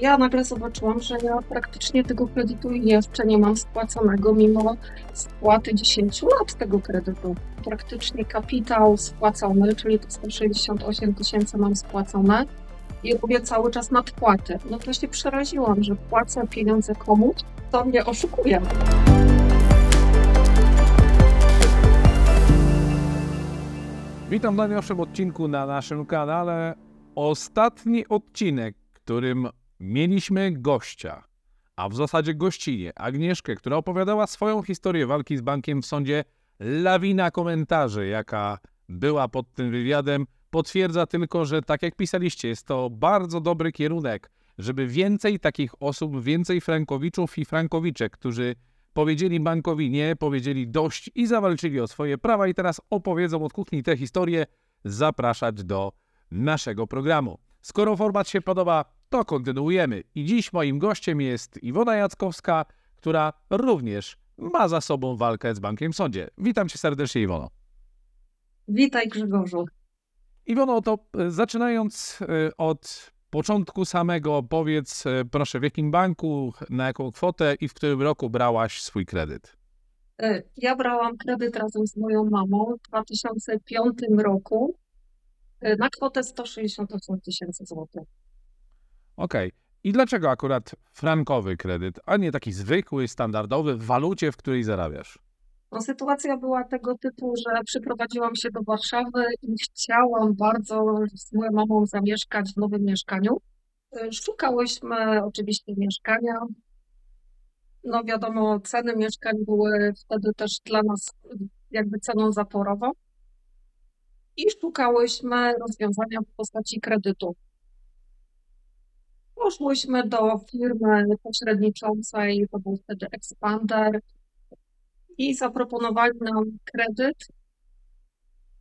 ja nagle zobaczyłam, że ja praktycznie tego kredytu jeszcze nie mam spłaconego, mimo spłaty 10 lat tego kredytu. Praktycznie kapitał spłacony, czyli to 168 tysięcy mam spłacone i robię cały czas nadpłaty. No to się przeraziłam, że płacę pieniądze komuś, to mnie oszukuje. Witam w najnowszym odcinku na naszym kanale. Ostatni odcinek, którym mieliśmy gościa, a w zasadzie gościnie, Agnieszkę, która opowiadała swoją historię walki z bankiem w sądzie. Lawina komentarzy, jaka była pod tym wywiadem, potwierdza tylko, że tak jak pisaliście, jest to bardzo dobry kierunek, żeby więcej takich osób, więcej frankowiczów i frankowiczek, którzy powiedzieli bankowi nie, powiedzieli dość i zawalczyli o swoje prawa i teraz opowiedzą od kuchni te historie, zapraszać do naszego programu. Skoro format się podoba, to kontynuujemy. I dziś moim gościem jest Iwona Jackowska, która również ma za sobą walkę z bankiem w sądzie. Witam cię serdecznie, Iwono. Witaj Grzegorzu. Iwono, to e, zaczynając e, od początku samego, powiedz e, proszę w jakim banku, na jaką kwotę i w którym roku brałaś swój kredyt? Ja brałam kredyt razem z moją mamą w 2005 roku na kwotę 168 tysięcy złotych. Okej. Okay. I dlaczego akurat frankowy kredyt, a nie taki zwykły, standardowy, w walucie, w której zarabiasz? No, sytuacja była tego typu, że przyprowadziłam się do Warszawy i chciałam bardzo z moją mamą zamieszkać w nowym mieszkaniu. Szukałyśmy oczywiście mieszkania. No wiadomo, ceny mieszkań były wtedy też dla nas jakby ceną zaporową. I szukałyśmy rozwiązania w postaci kredytu. Poszłyśmy do firmy pośredniczącej, to był wtedy Expander, i zaproponowali nam kredyt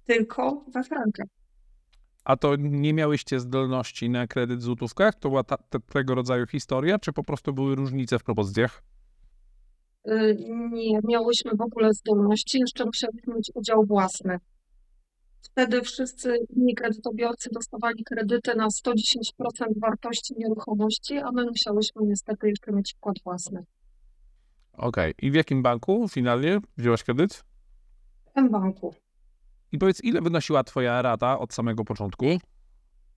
tylko we frankach. A to nie miałyście zdolności na kredyt w złotówkach? To była ta, te, tego rodzaju historia, czy po prostu były różnice w propozycjach? Y, nie miałyśmy w ogóle zdolności, jeszcze musieliśmy mieć udział własny. Wtedy wszyscy inni kredytobiorcy dostawali kredyty na 110% wartości nieruchomości, a my musiałyśmy niestety jeszcze mieć wkład własny. Okej. I w jakim banku finalnie wzięłaś kredyt? W tym banku. I powiedz, ile wynosiła twoja rata od samego początku?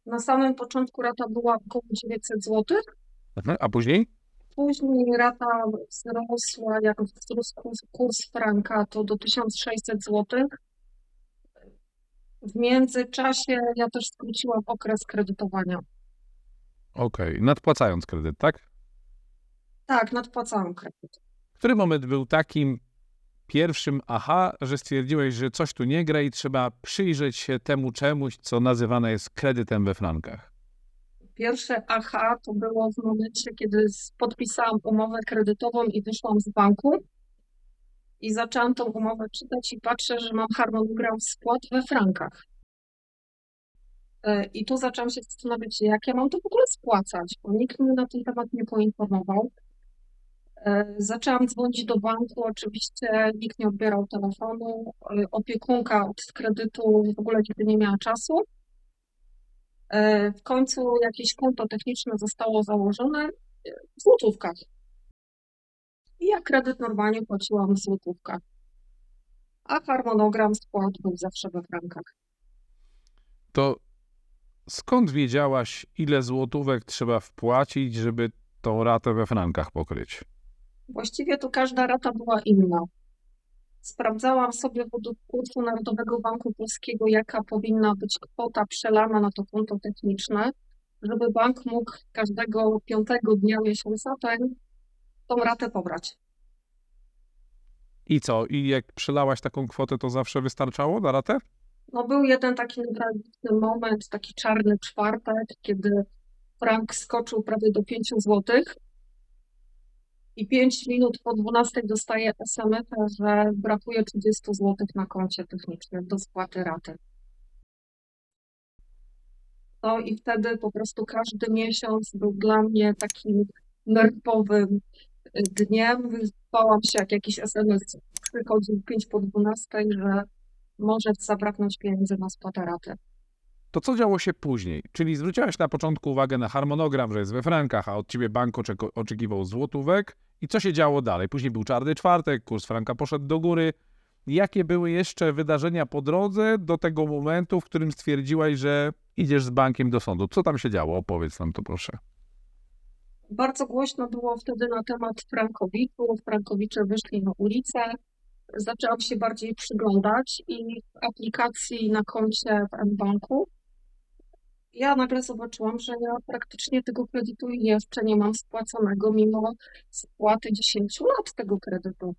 Na samym początku rata była około 900 zł. Mhm. A później? Później rata wzrosła, jak wzrósł kurs, kurs franka, to do 1600 zł. W międzyczasie ja też skróciłam okres kredytowania. Okej. Nadpłacając kredyt, tak? Tak, nadpłacałam kredyt. Który moment był takim pierwszym aha, że stwierdziłeś, że coś tu nie gra i trzeba przyjrzeć się temu czemuś, co nazywane jest kredytem we frankach? Pierwsze aha to było w momencie, kiedy podpisałam umowę kredytową i wyszłam z banku i zaczęłam tą umowę czytać i patrzę, że mam harmonogram spłat we frankach. E, I tu zaczęłam się zastanawiać, jak ja mam to w ogóle spłacać, bo nikt mnie na ten temat nie poinformował. E, zaczęłam dzwonić do banku, oczywiście nikt nie odbierał telefonu. Opiekunka od kredytu w ogóle nigdy nie miała czasu. E, w końcu jakieś konto techniczne zostało założone w złotówkach. I ja kredyt normalnie płaciłam w złotówkach. A harmonogram spłat był zawsze we frankach. To skąd wiedziałaś, ile złotówek trzeba wpłacić, żeby tą ratę we frankach pokryć? Właściwie to każda rata była inna. Sprawdzałam sobie według kursu Narodowego Banku Polskiego, jaka powinna być kwota przelana na to konto techniczne, żeby bank mógł każdego piątego dnia miesiąca ten, tą ratę pobrać. I co? I jak przelałaś taką kwotę, to zawsze wystarczało na ratę? No był jeden taki newralgiczny moment, taki czarny czwartek, kiedy frank skoczył prawie do 5 złotych i 5 minut po 12 dostaję SMS, że brakuje 30 zł na koncie technicznym do spłaty raty. No i wtedy po prostu każdy miesiąc był dla mnie takim nerwowym dniem. Bałam się, jak jakiś SMS przychodził 5 po 12, że może zabraknąć pieniędzy na spłatę raty. To co działo się później? Czyli zwróciłaś na początku uwagę na harmonogram, że jest we frankach, a od ciebie bank oczek- oczekiwał złotówek. I co się działo dalej? Później był czarny czwartek, kurs franka poszedł do góry. Jakie były jeszcze wydarzenia po drodze do tego momentu, w którym stwierdziłaś, że idziesz z bankiem do sądu? Co tam się działo? Opowiedz nam to proszę. Bardzo głośno było wtedy na temat frankowiczów. Frankowicze wyszli na ulicę. Zaczęłam się bardziej przyglądać i w aplikacji na koncie w mBanku ja nagle zobaczyłam, że ja praktycznie tego kredytu jeszcze nie mam spłaconego, mimo spłaty 10 lat tego kredytu.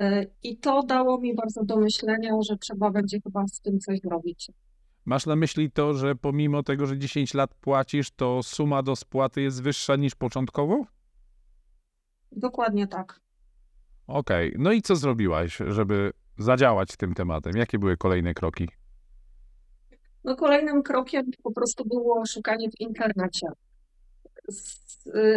E, I to dało mi bardzo do myślenia, że trzeba będzie chyba z tym coś zrobić. Masz na myśli to, że pomimo tego, że 10 lat płacisz, to suma do spłaty jest wyższa niż początkowo? Dokładnie tak. Okej, no i co zrobiłaś, żeby zadziałać tym tematem? Jakie były kolejne kroki? No kolejnym krokiem po prostu było szukanie w internecie.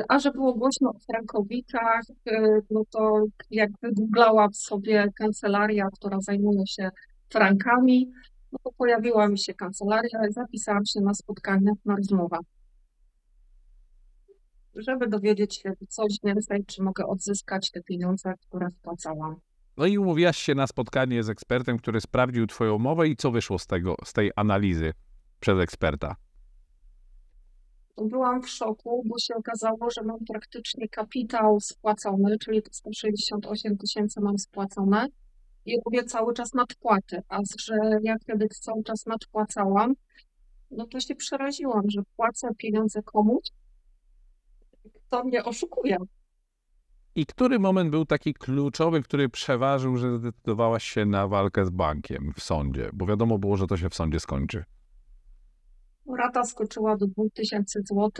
A że było głośno o frankowikach, y, no to jak wygooglałam sobie kancelaria, która zajmuje się frankami, no pojawiła mi się kancelaria i zapisałam się na spotkanie, na rozmowę. Żeby dowiedzieć się coś więcej, czy mogę odzyskać te pieniądze, które wpłacałam. No i umówiłaś się na spotkanie z ekspertem, który sprawdził twoją mowę i co wyszło z tego, z tej analizy przez eksperta? byłam w szoku, bo się okazało, że mam praktycznie kapitał spłacony, czyli te 168 tysięcy mam spłacone i robię cały czas nadpłaty, a że ja kredyt cały czas nadpłacałam, no to się przeraziłam, że płacę pieniądze komuś, kto mnie oszukuje. I który moment był taki kluczowy, który przeważył, że zdecydowałaś się na walkę z bankiem w sądzie? Bo wiadomo było, że to się w sądzie skończy. Rata skoczyła do 2000 zł,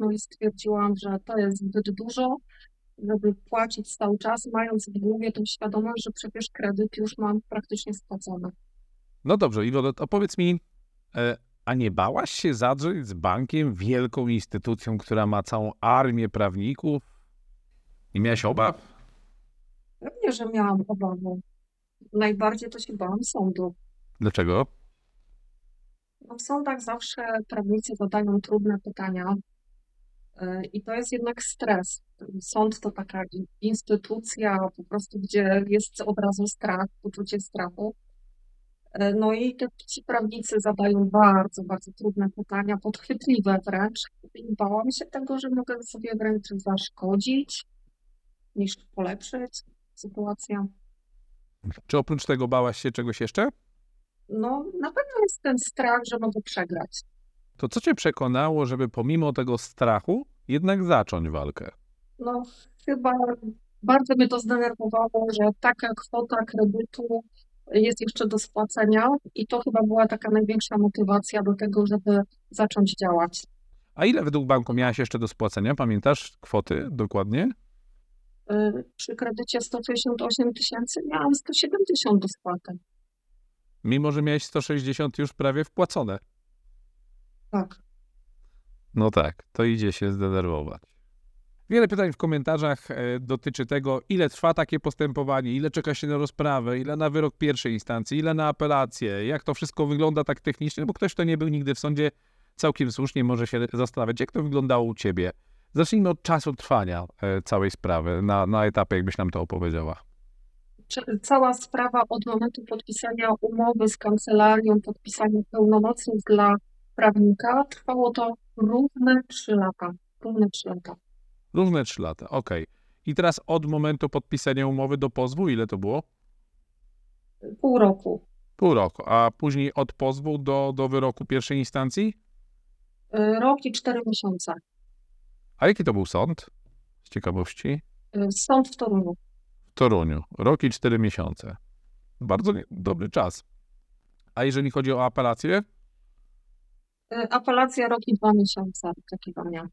no i stwierdziłam, że to jest zbyt dużo, żeby płacić cały czas, mając w głowie tą świadomość, że przecież kredyt już mam praktycznie spłacony. No dobrze, Iwo, to powiedz mi, e, a nie bałaś się zadrzeć z bankiem, wielką instytucją, która ma całą armię prawników? Nie miałaś obaw? Pewnie, że miałam obawę. Najbardziej to się bałam sądu. Dlaczego? No w sądach zawsze prawnicy zadają trudne pytania yy, i to jest jednak stres. Sąd to taka instytucja po prostu, gdzie jest od razu strach, poczucie strachu. Yy, No i te, ci prawnicy zadają bardzo, bardzo trudne pytania, podchwytliwe wręcz. I bałam się tego, że mogę sobie wręcz zaszkodzić niż polepszyć sytuację. Czy oprócz tego bałaś się czegoś jeszcze? No, na pewno jest ten strach, że mogę przegrać. To co cię przekonało, żeby pomimo tego strachu jednak zacząć walkę? No, chyba bardzo mnie to zdenerwowało, że taka kwota kredytu jest jeszcze do spłacenia i to chyba była taka największa motywacja do tego, żeby zacząć działać. A ile według banku miałaś jeszcze do spłacenia? Pamiętasz kwoty dokładnie? Y, Przy kredycie 168 tysięcy miałam 170 do spłaty. Mimo, że miałeś 160 już prawie wpłacone. Tak. No tak, to idzie się zdenerwować. Wiele pytań w komentarzach e, dotyczy tego, ile trwa takie postępowanie, ile czeka się na rozprawę, ile na wyrok pierwszej instancji, ile na apelację, jak to wszystko wygląda tak technicznie, bo ktoś, kto nie był nigdy w sądzie, całkiem słusznie może się zastanawiać, jak to wyglądało u ciebie. Zacznijmy od czasu trwania e, całej sprawy, na, na etapie, jakbyś nam to opowiedziała. Cała sprawa od momentu podpisania umowy z kancelarią, podpisania pełnomocnych dla prawnika, trwało to równe 3 lata. Równe 3 lata. Równe 3 lata, okej. I teraz od momentu podpisania umowy do pozwu, ile to było? Pół roku. Pół roku, a później od pozwu do, do wyroku pierwszej instancji? Y, Rok i 4 miesiące. A jaki to był sąd? Z ciekawości. Y, Sąd w Toruniu. W Toruniu. Rok i cztery miesiące. Bardzo dobry czas. A jeżeli chodzi o apelację? Y, Apelacja rok i 2 miesiące oczekiwania.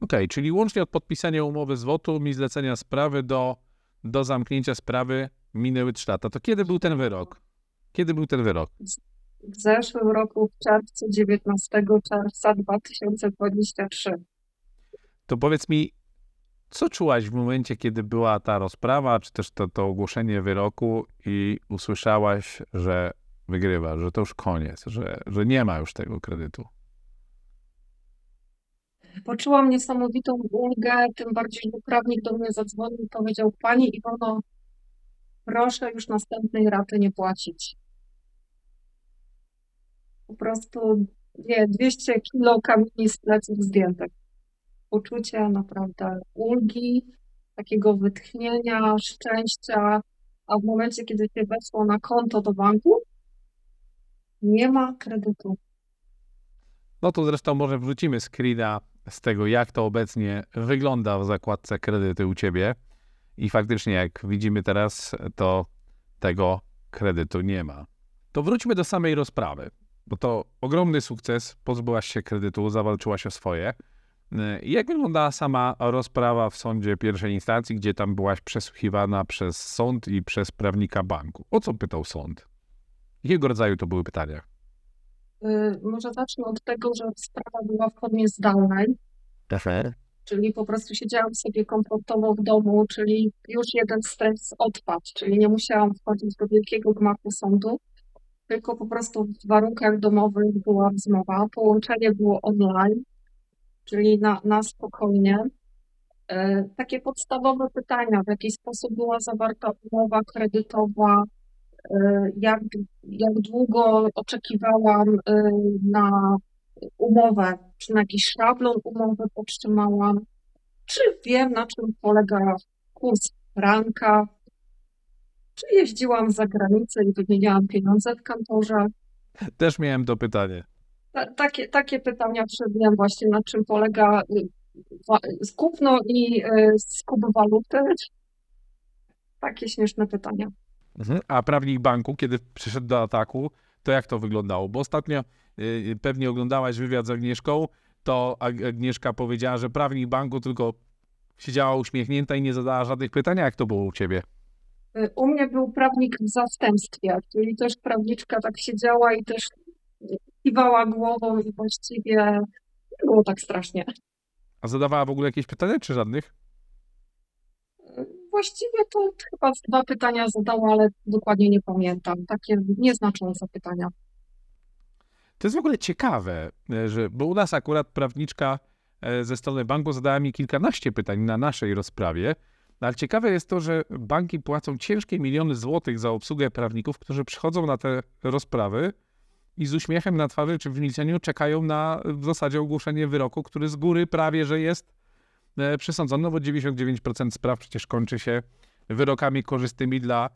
Okej, czyli łącznie od podpisania umowy zwrotu i zlecenia sprawy do, do zamknięcia sprawy minęły 3 lata. To kiedy był ten wyrok? Kiedy był ten wyrok? W zeszłym roku, w czerwcu, 19 czerwca 2023. To powiedz mi, co czułaś w momencie, kiedy była ta rozprawa, czy też to, to ogłoszenie wyroku i usłyszałaś, że wygrywa, że to już koniec, że, że nie ma już tego kredytu? Poczułam niesamowitą ulgę, tym bardziej, że prawnik do mnie zadzwonił i powiedział, Pani Iwono, proszę już następnej raty nie płacić. Po prostu, nie, 200 kilo kamieni z pleców zdjętych. Poczucie naprawdę ulgi, takiego wytchnienia, szczęścia, a w momencie, kiedy się weszło na konto do banku, nie ma kredytu. No to zresztą może wrzucimy screena z tego, jak to obecnie wygląda w zakładce kredyty u Ciebie. I faktycznie, jak widzimy teraz, to tego kredytu nie ma. To wróćmy do samej rozprawy, bo to ogromny sukces. Pozbyłaś się kredytu, zawalczyłaś o swoje. Jak wyglądała sama rozprawa w sądzie pierwszej instancji, gdzie tam byłaś przesłuchiwana przez sąd i przez prawnika banku? O co pytał sąd? Jakiego rodzaju to były pytania? Y, Może zacznę od tego, że sprawa była w formie zdalnej, czyli po prostu siedziałam sobie komfortowo w domu, czyli już jeden stres odpadł, czyli nie musiałam wchodzić do wielkiego gmachu sądu, tylko po prostu w warunkach domowych była rozmowa. Połączenie było online, czyli na, na spokojnie. E, Takie podstawowe pytania, w jaki sposób była zawarta umowa kredytowa, jak, jak długo oczekiwałam e, na umowę, czy na jakiś szablon umowy podtrzymałam, czy wiem, na czym polega kurs franka, czy jeździłam za granicę i wymieniałam pieniądze w kantorze. Też miałem to pytanie. Ta, takie, takie pytania przebiłem właśnie, na czym polega y, kupno i y, skup waluty. Takie śmieszne pytania. Mhm. A prawnik banku, kiedy przyszedł do ataku, to jak to wyglądało? Bo ostatnio y, pewnie oglądałaś wywiad z Agnieszką, to Ag- Agnieszka powiedziała, że prawnik banku tylko siedziała uśmiechnięta i nie zadała żadnych pytań. Jak to było u ciebie? Y, U mnie był prawnik w zastępstwie, czyli też prawniczka tak siedziała i też kiwała głową i właściwie nie było tak strasznie. A zadawała w ogóle jakieś pytania, czy żadnych? Właściwie to chyba dwa pytania zadała, ale dokładnie nie pamiętam. Takie nieznaczące pytania. To jest w ogóle ciekawe, e, że, bo u nas akurat prawniczka e, ze strony banku zadała mi kilkanaście pytań na naszej rozprawie, ale ciekawe jest to, że banki płacą ciężkie miliony złotych za obsługę prawników, którzy przychodzą na te rozprawy i z uśmiechem na twarzy czy w milczeniu czekają na w zasadzie ogłoszenie wyroku, który z góry prawie, że jest e, przesądzony, no bo 99% spraw przecież kończy się wyrokami korzystnymi dla,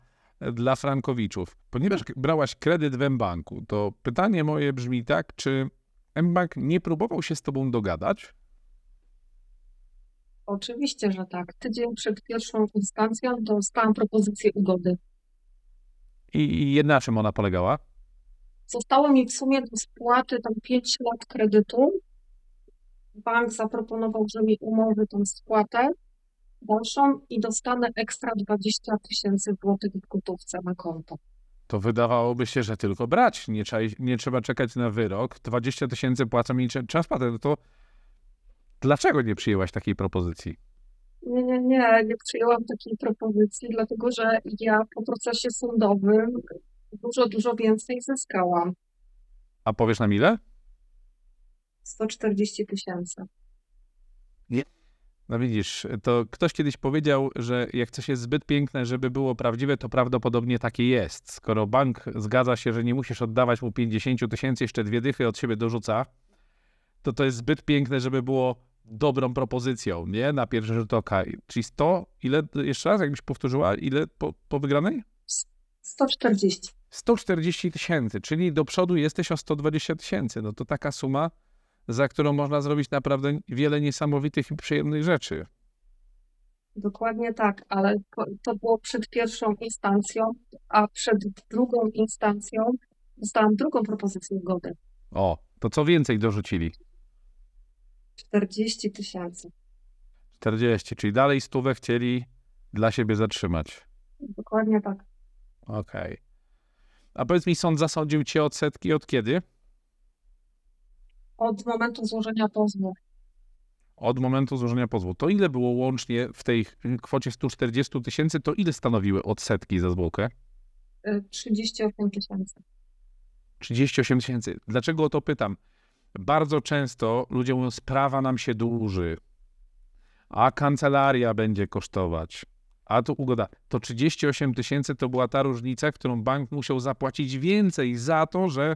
dla frankowiczów. Ponieważ k- brałaś kredyt w mBanku, to pytanie moje brzmi tak, czy mBank nie próbował się z tobą dogadać? Oczywiście, że tak. Tydzień przed pierwszą instancją dostałam propozycję ugody. I, i na czym ona polegała? Zostało mi w sumie do spłaty tam 5 lat kredytu. Bank zaproponował, że mi umorzy tą spłatę dalszą i dostanę ekstra 20 tysięcy złotych w gotówce na konto. To wydawałoby się, że tylko brać. Nie, trzeba, nie trzeba czekać na wyrok. 20 tysięcy płacą mi patent. No to dlaczego nie przyjęłaś takiej propozycji? Nie, nie, nie, nie przyjęłam takiej propozycji, dlatego że ja po procesie sądowym dużo, dużo więcej zyskałam. A powiesz nam ile? 140 tysięcy. No widzisz, to ktoś kiedyś powiedział, że jak coś jest zbyt piękne, żeby było prawdziwe, to prawdopodobnie takie jest. Skoro bank zgadza się, że nie musisz oddawać mu 50 tysięcy, jeszcze dwie dychy od siebie dorzuca, to to jest zbyt piękne, żeby było dobrą propozycją, nie? Na pierwszy rzut oka. Czyli 100, ile, jeszcze raz, jakbyś powtórzyła, ile po, po wygranej? 140. 140 tysięcy, czyli do przodu jesteś o 120 tysięcy. No to taka suma, za którą można zrobić naprawdę wiele niesamowitych i przyjemnych rzeczy. Dokładnie tak, ale to, było przed pierwszą instancją, a przed drugą instancją dostałam drugą propozycję ugody. O, to co więcej dorzucili? 40 tysięcy. 40, czyli dalej stówę chcieli dla siebie zatrzymać. Dokładnie tak. Okej. A powiedz mi, sąd zasądził cię odsetki od kiedy? Od momentu złożenia pozwu Od momentu złożenia pozwu. To ile było łącznie w tej kwocie 140 tysięcy, to ile stanowiły odsetki za zwłokę? y, 38 tysięcy. 38 tysięcy. Dlaczego o to pytam? Bardzo często ludzie mówią, sprawa nam się dłuży, a kancelaria będzie kosztować. A tu ugoda. To 38 tysięcy to była ta różnica, którą bank musiał zapłacić więcej za to, że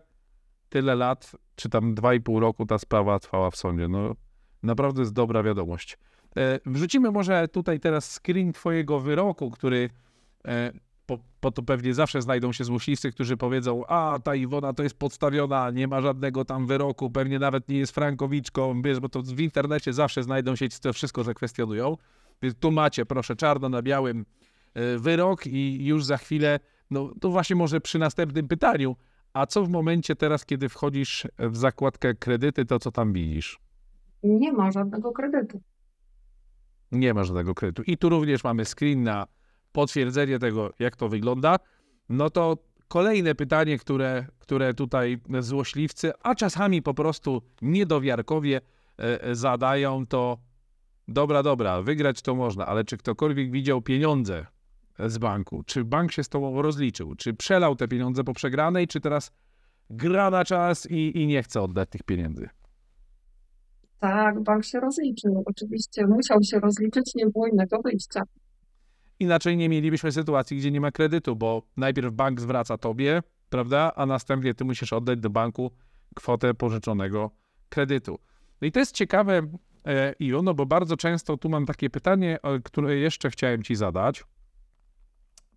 tyle lat, czy tam 2,5 roku ta sprawa trwała w sądzie. No naprawdę jest dobra wiadomość. E, wrzucimy może tutaj teraz screen twojego wyroku, który e, po, po to pewnie zawsze znajdą się złośliwcy, którzy powiedzą, a ta Iwona to jest podstawiona, nie ma żadnego tam wyroku, pewnie nawet nie jest frankowiczką, wiesz, bo to w internecie zawsze znajdą się ci, co wszystko zakwestionują. Więc tu macie, proszę, czarno na białym e, wyrok i już za chwilę, no to właśnie może przy następnym pytaniu, a co w momencie teraz, kiedy wchodzisz w zakładkę kredyty, to co tam widzisz? Nie ma żadnego kredytu. Nie ma żadnego kredytu. I tu również mamy screen na potwierdzenie tego, jak to wygląda. No to kolejne pytanie, które, które tutaj złośliwcy, a czasami po prostu niedowiarkowie e, e, zadają, to dobra, dobra, wygrać to można, ale czy ktokolwiek widział pieniądze z banku? Czy bank się z tobą rozliczył? Czy przelał te pieniądze po przegranej, czy teraz gra na czas i, i nie chce oddać tych pieniędzy? Tak, bank się rozliczył. Oczywiście musiał się rozliczyć, nie było innego wyjścia. Inaczej nie mielibyśmy sytuacji, gdzie nie ma kredytu, bo najpierw bank zwraca tobie, prawda, a następnie ty musisz oddać do banku kwotę pożyczonego kredytu. No i to jest ciekawe, e, Io, no bo bardzo często tu mam takie pytanie, które jeszcze chciałem ci zadać,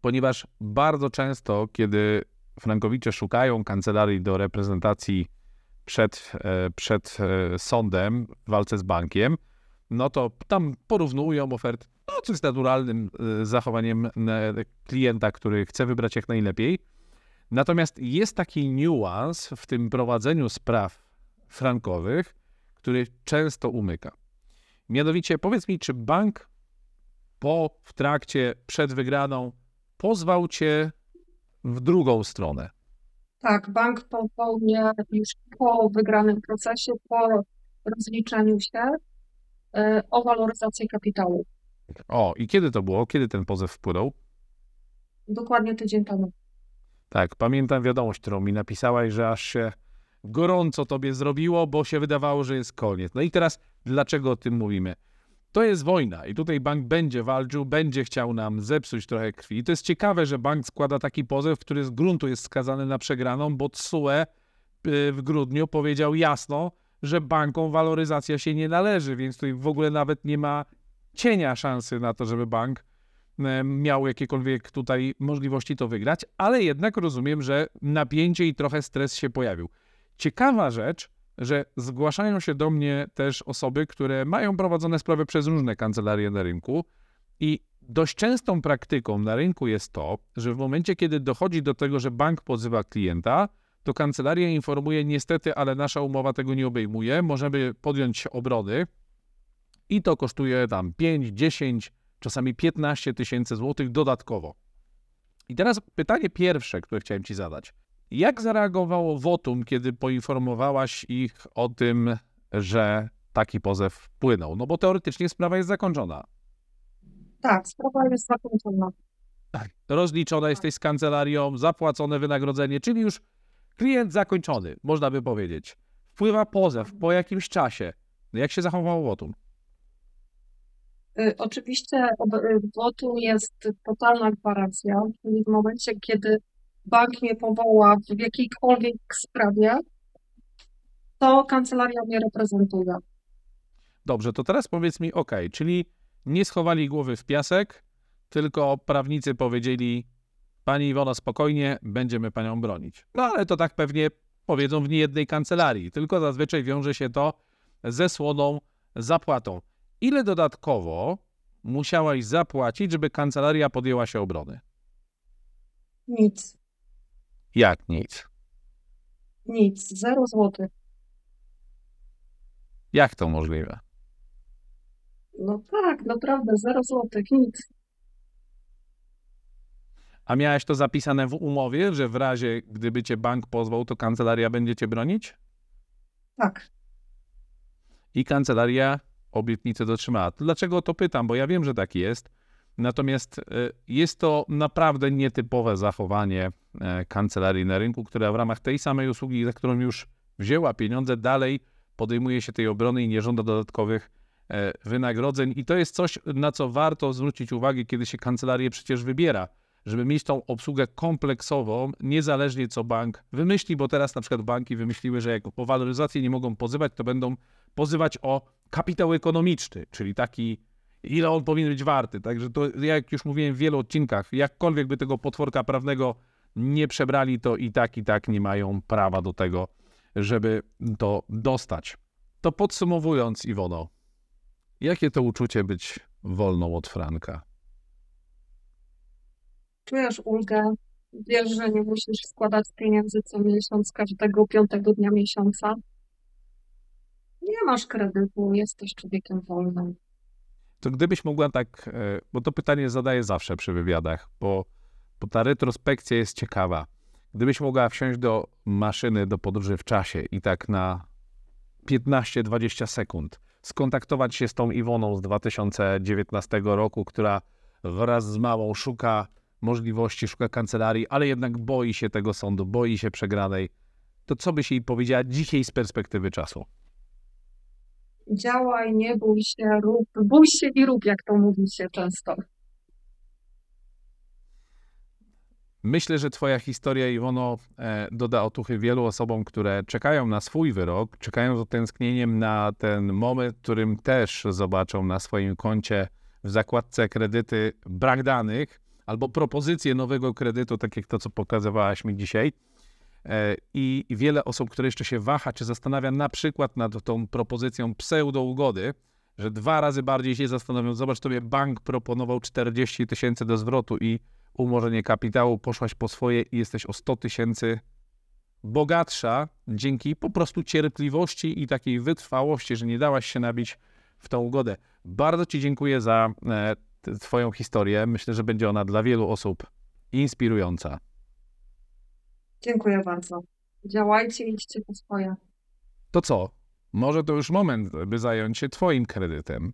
ponieważ bardzo często, kiedy frankowicze szukają kancelarii do reprezentacji przed, e, przed e, sądem w walce z bankiem, no to tam porównują oferty, no co jest naturalnym e, zachowaniem klienta, który chce wybrać jak najlepiej. Natomiast jest taki niuans w tym prowadzeniu spraw frankowych, który często umyka. Mianowicie powiedz mi, czy bank po, w trakcie, przed wygraną pozwał cię w drugą stronę? Tak, bank pozwał mnie już po wygranym procesie, po rozliczeniu się e, o waloryzację kapitału. O, i kiedy to było? Kiedy ten pozew wpłynął? Dokładnie tydzień temu. Tak, pamiętam wiadomość, którą mi napisałaś, że aż się gorąco tobie zrobiło, bo się wydawało, że jest koniec. No i teraz, dlaczego o tym mówimy? To jest wojna i tutaj bank będzie walczył, będzie chciał nam zepsuć trochę krwi. I to jest ciekawe, że bank składa taki pozew, który z gruntu jest skazany na przegraną, bo TSUE y, w grudniu powiedział jasno, że bankom waloryzacja się nie należy, więc tutaj w ogóle nawet nie ma cienia szansy na to, żeby bank y, miał jakiekolwiek tutaj możliwości to wygrać, ale jednak rozumiem, że napięcie i trochę stres się pojawił. Ciekawa rzecz, że zgłaszają się do mnie też osoby, które mają prowadzone sprawy przez różne kancelarie na rynku i dość częstą praktyką na rynku jest to, że w momencie, kiedy dochodzi do tego, że bank pozywa klienta, to kancelaria informuje, niestety, ale nasza umowa tego nie obejmuje, możemy podjąć obrony i to kosztuje tam 5, 10, czasami 15 tysięcy złotych dodatkowo. I teraz pytanie pierwsze, które chciałem Ci zadać. Jak zareagowało Wotum, kiedy poinformowałaś ich o tym, że taki pozew wpłynął? No bo teoretycznie sprawa jest zakończona. Tak, sprawa jest zakończona. Tak. Rozliczona jesteś z kancelarią, zapłacone wynagrodzenie, czyli już klient zakończony, można by powiedzieć. Wpływa pozew po jakimś czasie. Jak się zachowało Wotum? Y, oczywiście w Wotum jest totalna gwarancja, czyli w momencie, kiedy bank mnie powoła w jakiejkolwiek sprawie, to kancelaria mnie reprezentuje. Dobrze, to teraz powiedz mi, ok, czyli nie schowali głowy w piasek, tylko prawnicy powiedzieli, pani Iwona, spokojnie, będziemy panią bronić. No ale to tak pewnie powiedzą w niejednej kancelarii, tylko zazwyczaj wiąże się to ze słoną zapłatą. Ile dodatkowo musiałaś zapłacić, żeby kancelaria podjęła się obrony? Nic. Jak nic? Nic, zero złotych. Jak to możliwe? No tak, naprawdę, zero złotych, nic. A miałeś to zapisane w umowie, że w razie, gdyby cię bank pozwał, to kancelaria będzie cię bronić? Tak. I kancelaria obietnicę dotrzymała. Dlaczego to pytam? Bo ja wiem, że tak jest. Natomiast y, jest to naprawdę nietypowe zachowanie kancelarii na rynku, która w ramach tej samej usługi, za którą już wzięła pieniądze, dalej podejmuje się tej obrony i nie żąda dodatkowych e, wynagrodzeń. I to jest coś, na co warto zwrócić uwagę, kiedy się kancelarię przecież wybiera, żeby mieć tą obsługę kompleksową, niezależnie co bank wymyśli, bo teraz na przykład banki wymyśliły, że jak o nie mogą pozywać, to będą pozywać o kapitał ekonomiczny, czyli taki, ile on powinien być warty. Także to, jak już mówiłem w wielu odcinkach, jakkolwiek by tego potworka prawnego nie przebrali, to i tak, i tak nie mają prawa do tego, żeby to dostać. To podsumowując, Iwono, jakie to uczucie być wolną od Franka? Czujesz ulgę, wiesz, że nie musisz składać pieniędzy co miesiąc, każdego piątego dnia miesiąca. Nie masz kredytu, jesteś człowiekiem wolnym. To gdybyś mogła tak, e, bo to pytanie zadaję zawsze przy wywiadach, bo, bo ta retrospekcja jest ciekawa. Gdybyś mogła wsiąść do maszyny do podróży w czasie i tak na 15-20 sekund skontaktować się z tą Iwoną z 2019 roku, która wraz z małą szuka możliwości, szuka kancelarii, ale jednak boi się tego sądu, boi się przegranej, to co byś jej powiedziała dzisiaj z perspektywy czasu? Działaj, nie bój się, rób, bój się i rób, jak to mówi się często. Myślę, że Twoja historia, Iwono, e, doda otuchy wielu osobom, które czekają na swój wyrok, czekają z utęsknieniem na ten moment, w którym też zobaczą na swoim koncie w zakładce kredyty brak danych albo propozycję nowego kredytu, tak jak to, co pokazywałaś mi dzisiaj. E, I wiele osób, które jeszcze się waha, czy zastanawia na przykład nad tą propozycją pseudo-ugody, że dwa razy bardziej się zastanowią. Zobacz, tobie bank proponował 40 tysięcy do zwrotu i umorzenie kapitału, poszłaś po swoje i jesteś o 100 tysięcy bogatsza dzięki po prostu cierpliwości i takiej wytrwałości, że nie dałaś się nabić w tą ugodę. Bardzo Ci dziękuję za e, Twoją historię. Myślę, że będzie ona dla wielu osób inspirująca. Dziękuję bardzo. Działajcie, idźcie po swoje. To co? Może to już moment, by zająć się Twoim kredytem.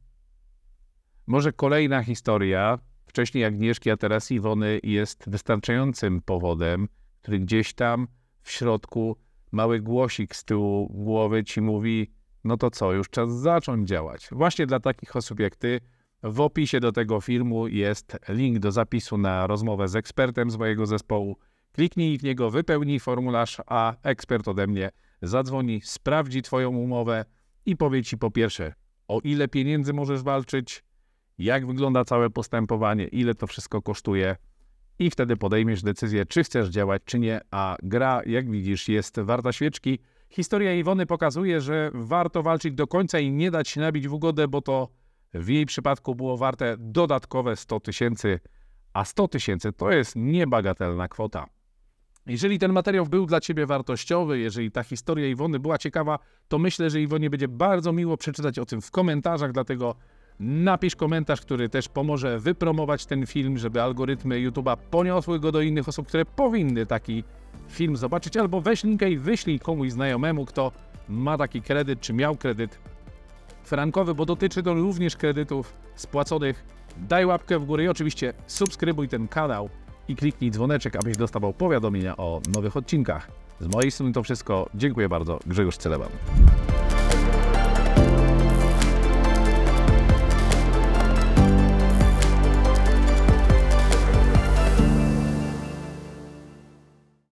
Może kolejna historia, wcześniej Agnieszki, a teraz Iwony, jest wystarczającym powodem, który gdzieś tam w środku mały głosik z tyłu głowy ci mówi: No to co, już czas zacząć działać. Właśnie dla takich osób jak Ty w opisie do tego filmu jest link do zapisu na rozmowę z ekspertem z mojego zespołu. Kliknij w niego, wypełnij formularz, a ekspert ode mnie zadzwoni, sprawdzi Twoją umowę i powie Ci po pierwsze, o ile pieniędzy możesz walczyć, jak wygląda całe postępowanie, ile to wszystko kosztuje i wtedy podejmiesz decyzję, czy chcesz działać, czy nie, a gra, jak widzisz, jest warta świeczki. Historia Iwony pokazuje, że warto walczyć do końca i nie dać się nabić w ugodę, bo to w jej przypadku było warte dodatkowe 100 tysięcy, a 100 tysięcy to jest niebagatelna kwota. Jeżeli ten materiał był dla Ciebie wartościowy, jeżeli ta historia Iwony była ciekawa, to myślę, że Iwonie będzie bardzo miło przeczytać o tym w komentarzach, dlatego napisz komentarz, który też pomoże wypromować ten film, żeby algorytmy YouTube'a poniosły go do innych osób, które powinny taki film zobaczyć, albo weź linkę i wyślij komuś znajomemu, kto ma taki kredyt, czy miał kredyt frankowy, bo dotyczy to również kredytów spłaconych. Daj łapkę w górę i oczywiście subskrybuj ten kanał i kliknij dzwoneczek, abyś dostawał powiadomienia o nowych odcinkach. Z mojej strony to wszystko. Dziękuję bardzo. Grzegorz Celeban.